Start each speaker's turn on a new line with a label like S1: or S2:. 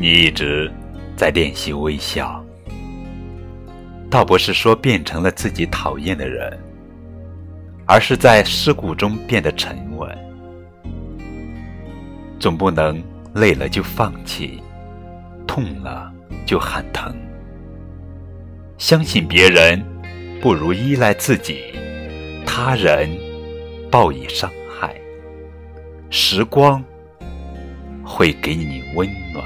S1: 你一直在练习微笑，倒不是说变成了自己讨厌的人，而是在尸骨中变得沉稳。总不能累了就放弃，痛了就喊疼。相信别人不如依赖自己，他人报以伤害，时光会给你温暖。